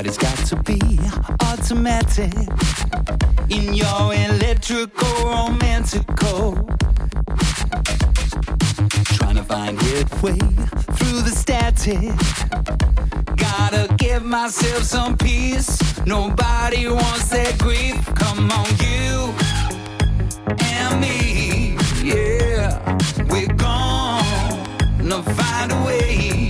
but it's got to be automatic in your electrical romantical. Trying to find its way through the static. Gotta give myself some peace. Nobody wants that grief. Come on, you and me, yeah, we're gonna find a way,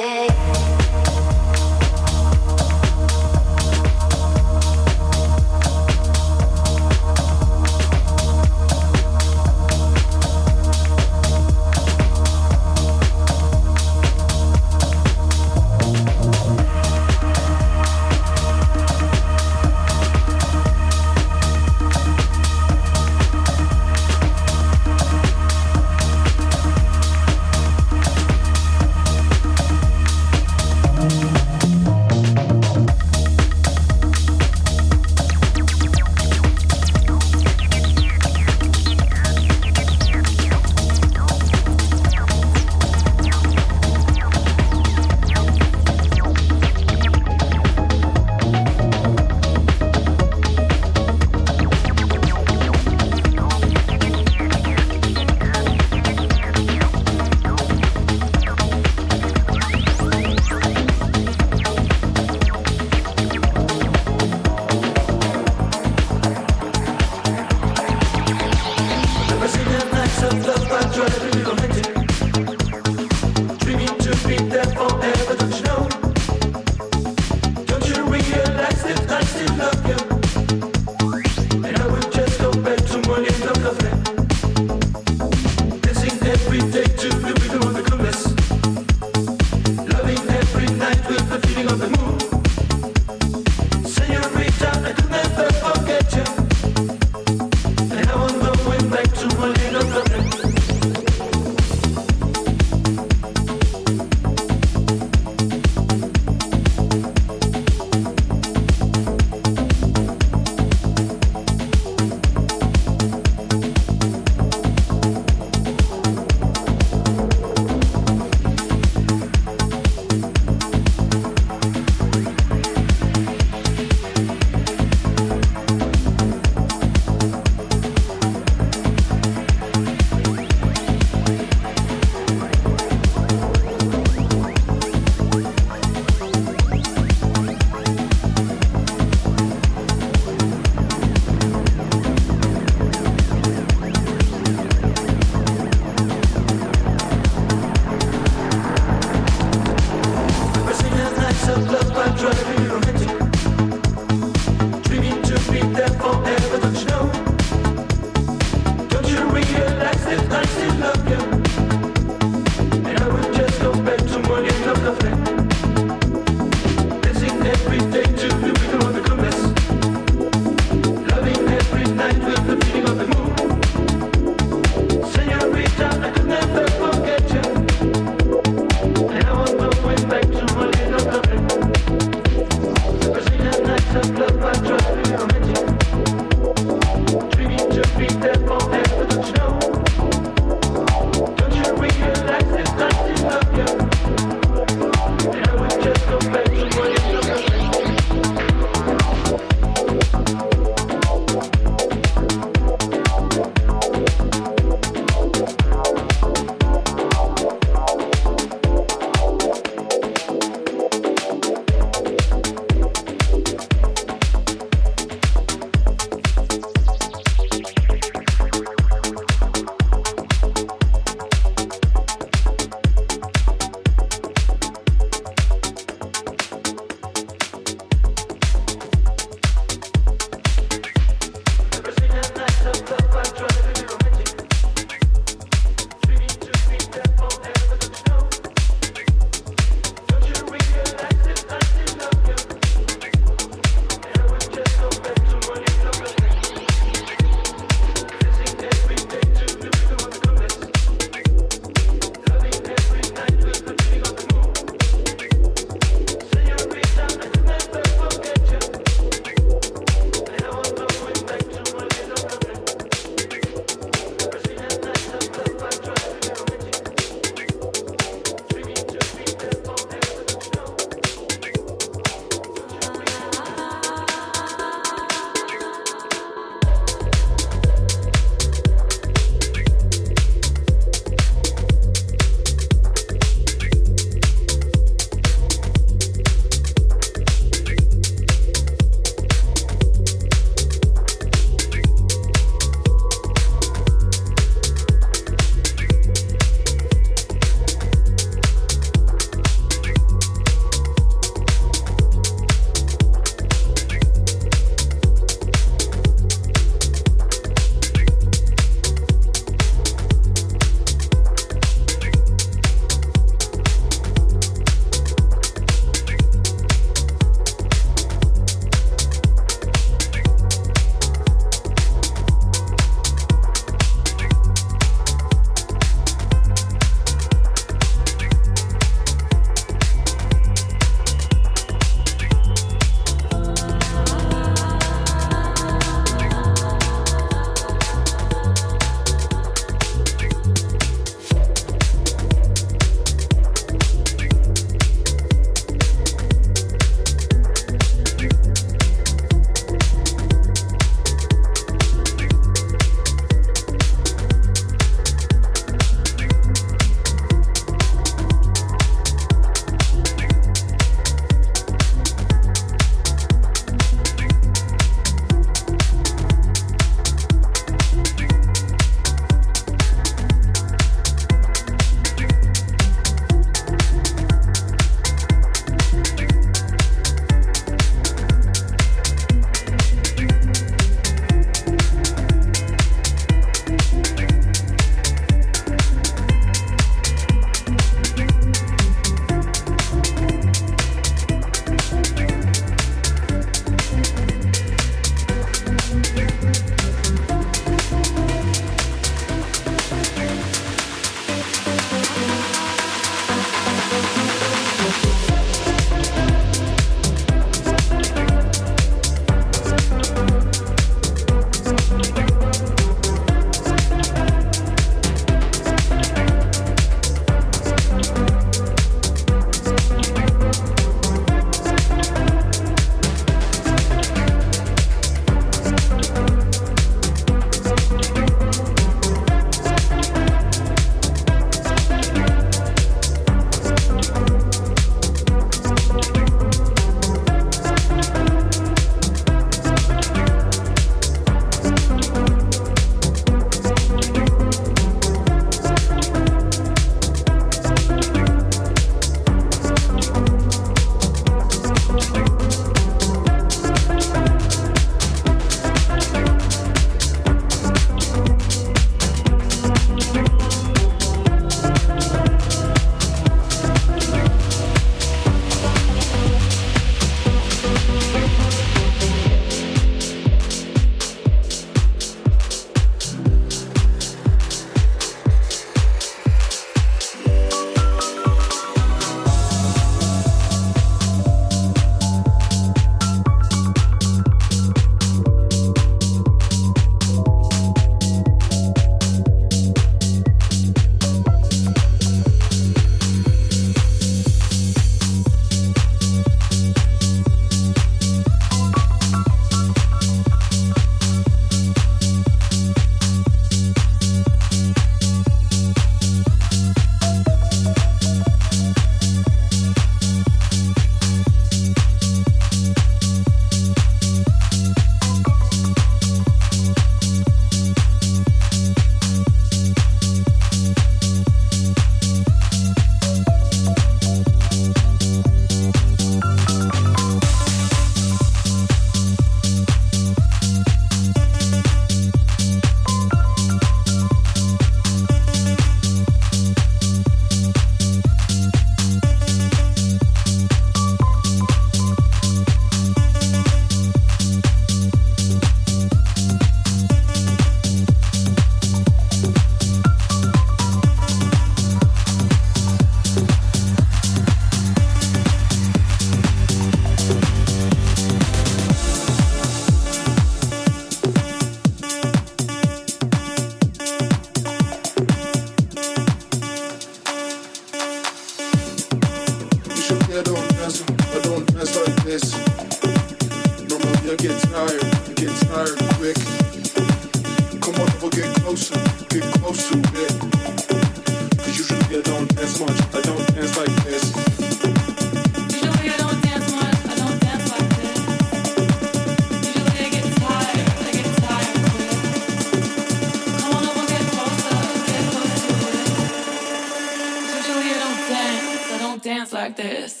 like this.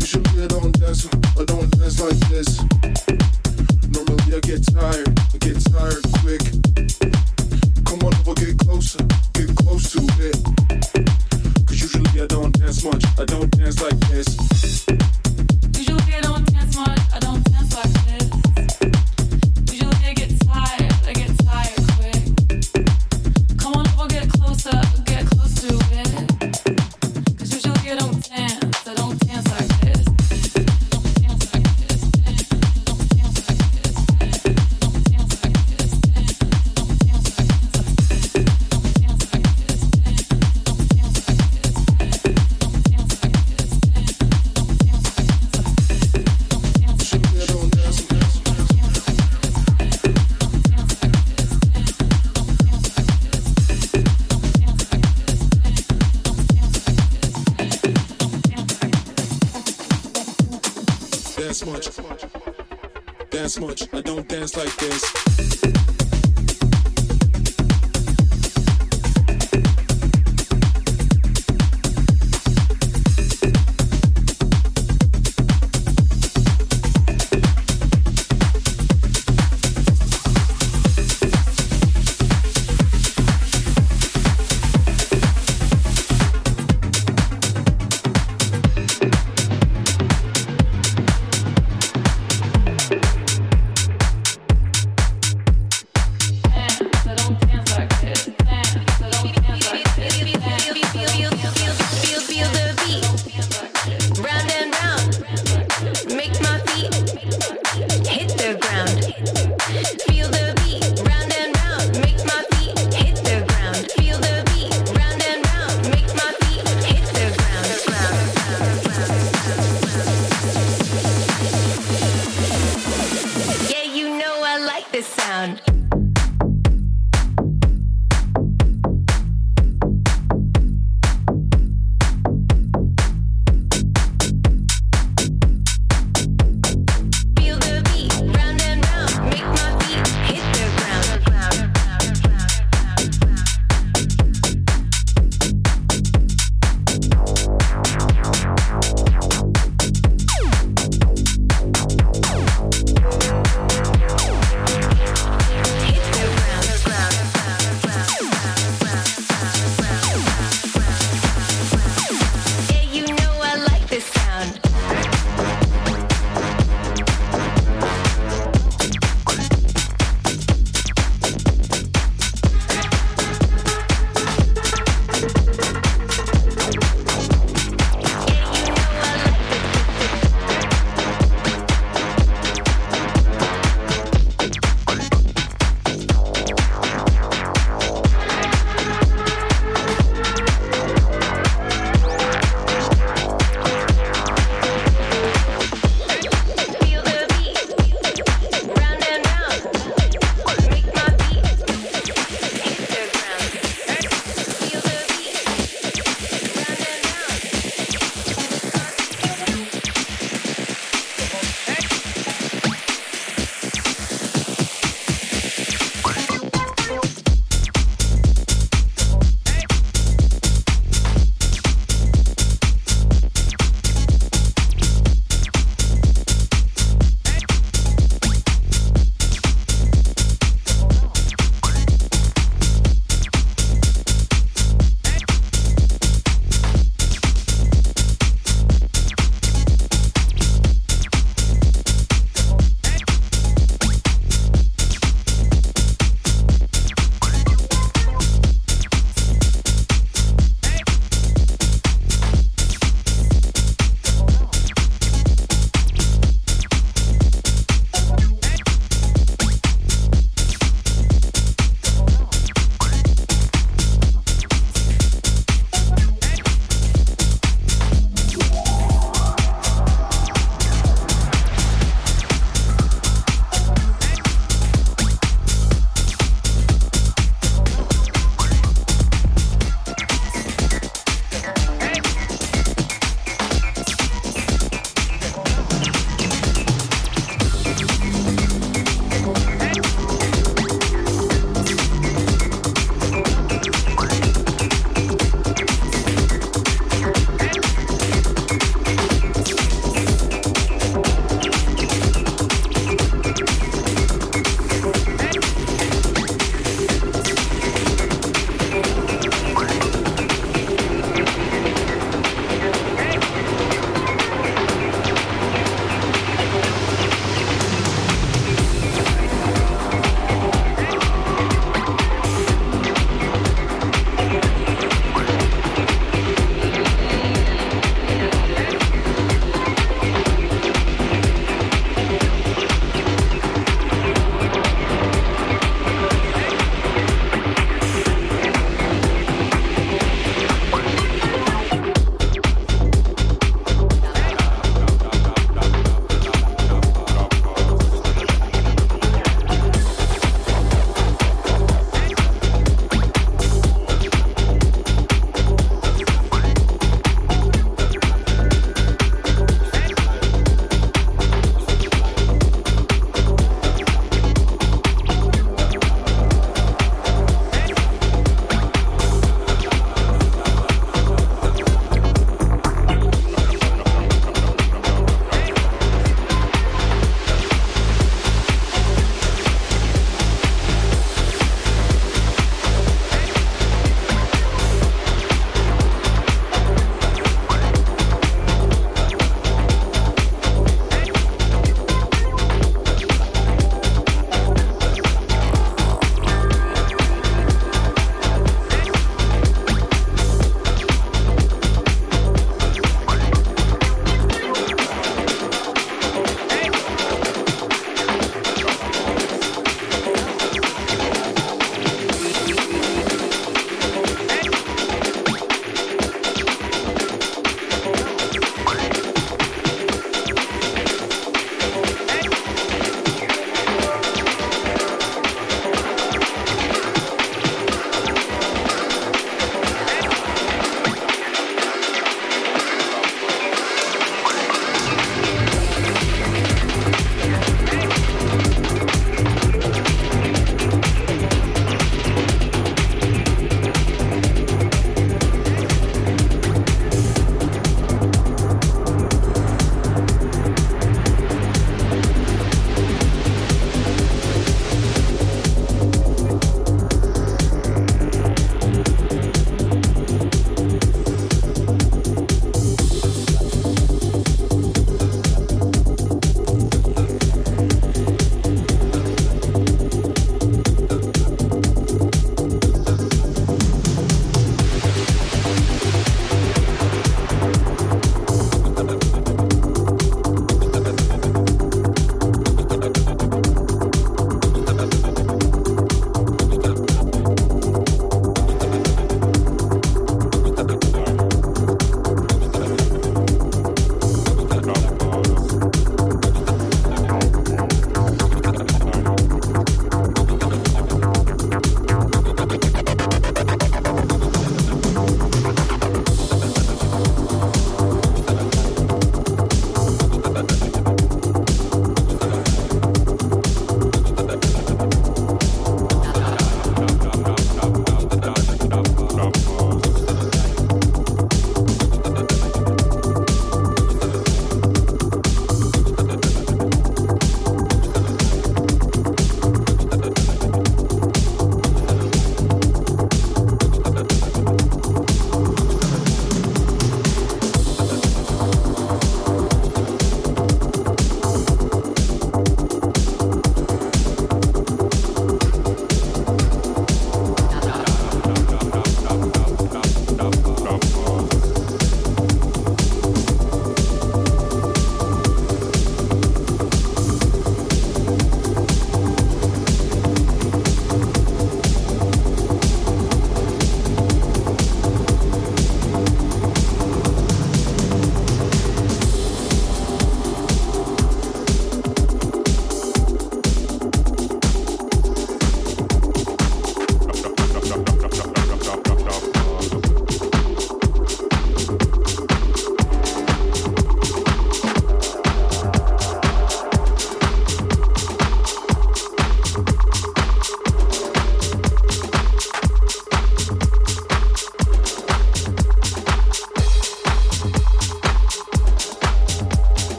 You should be a don't dance, or don't dance like this.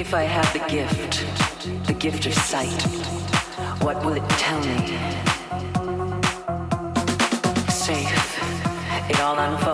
If I have the gift, the gift of sight, what will it tell me? Safe, it all unfolds.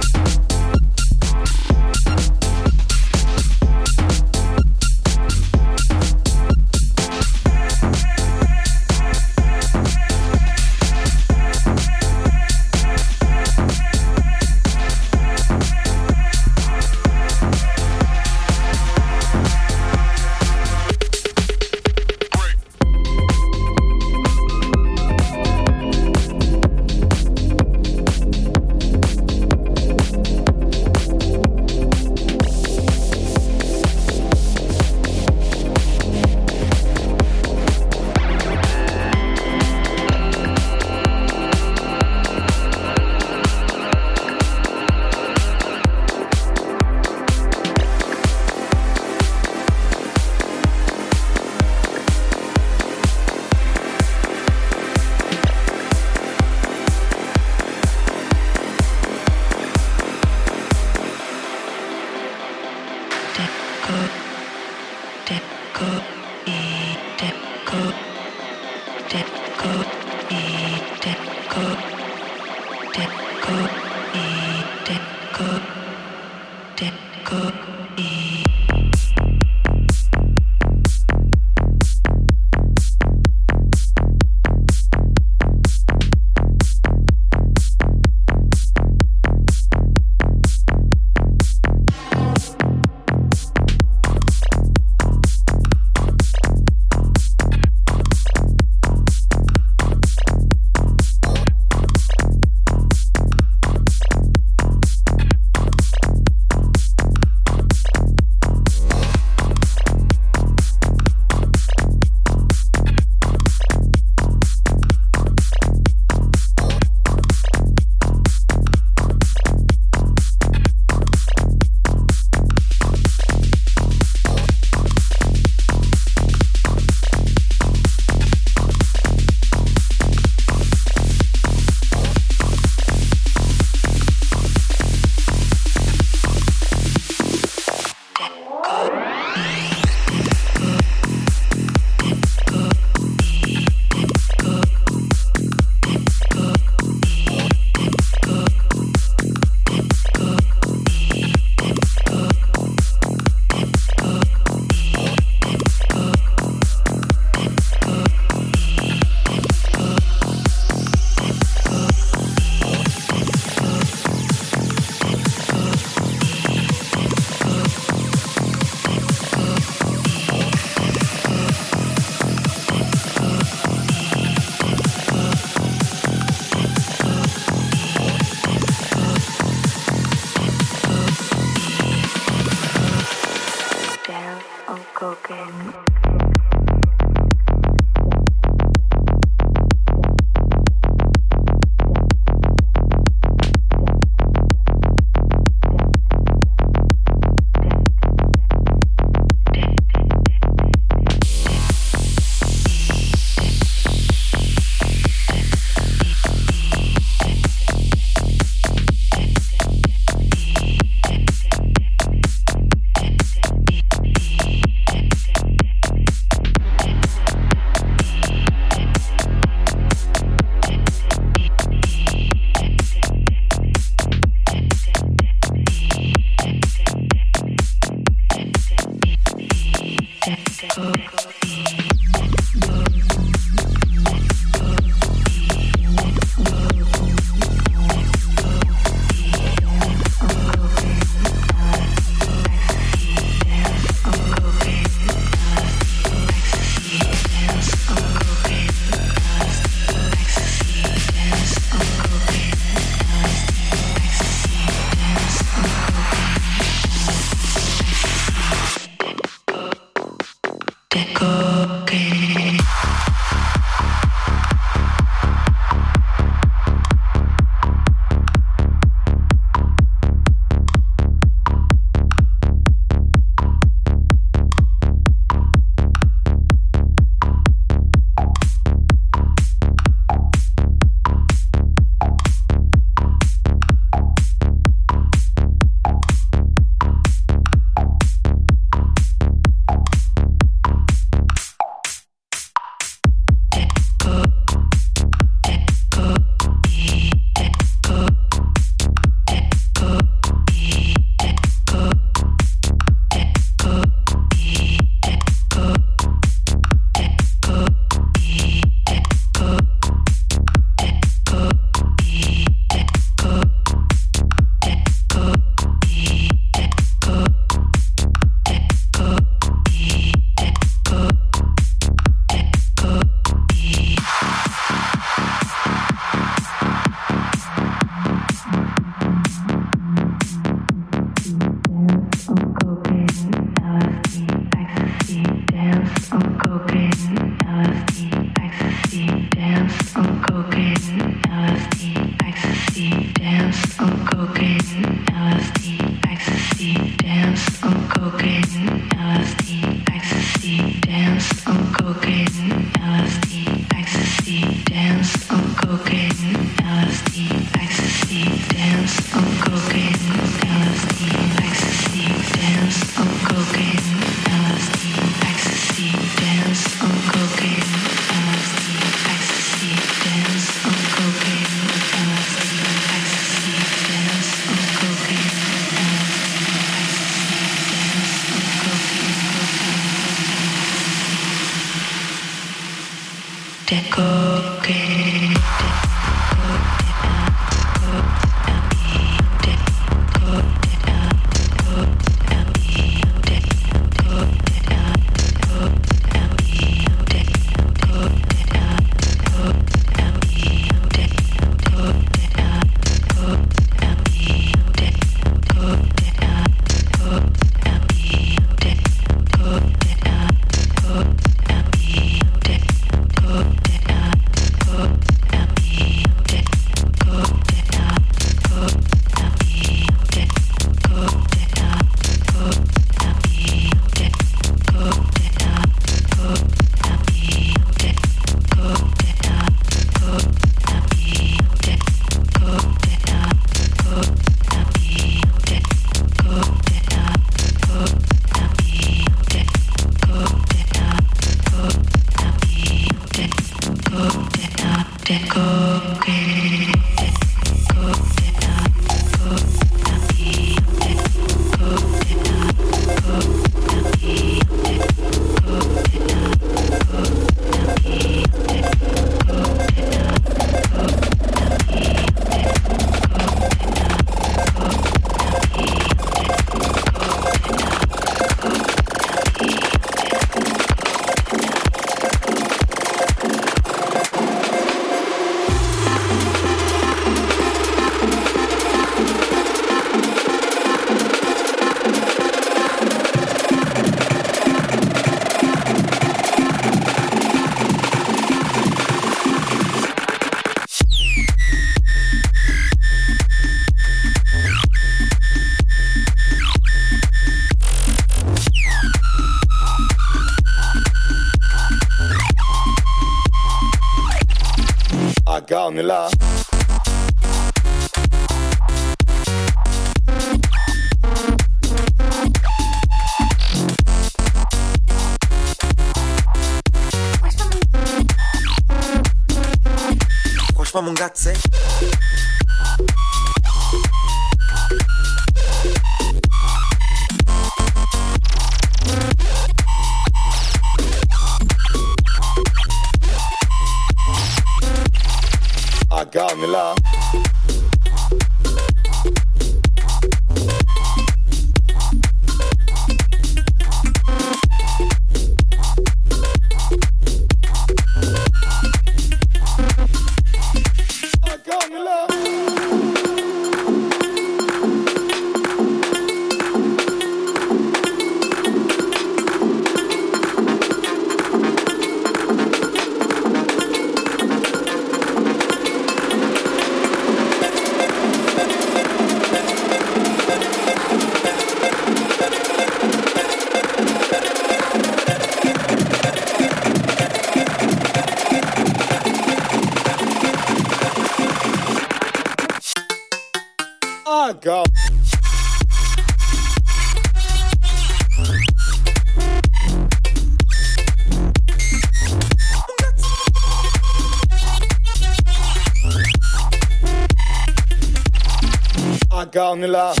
Agane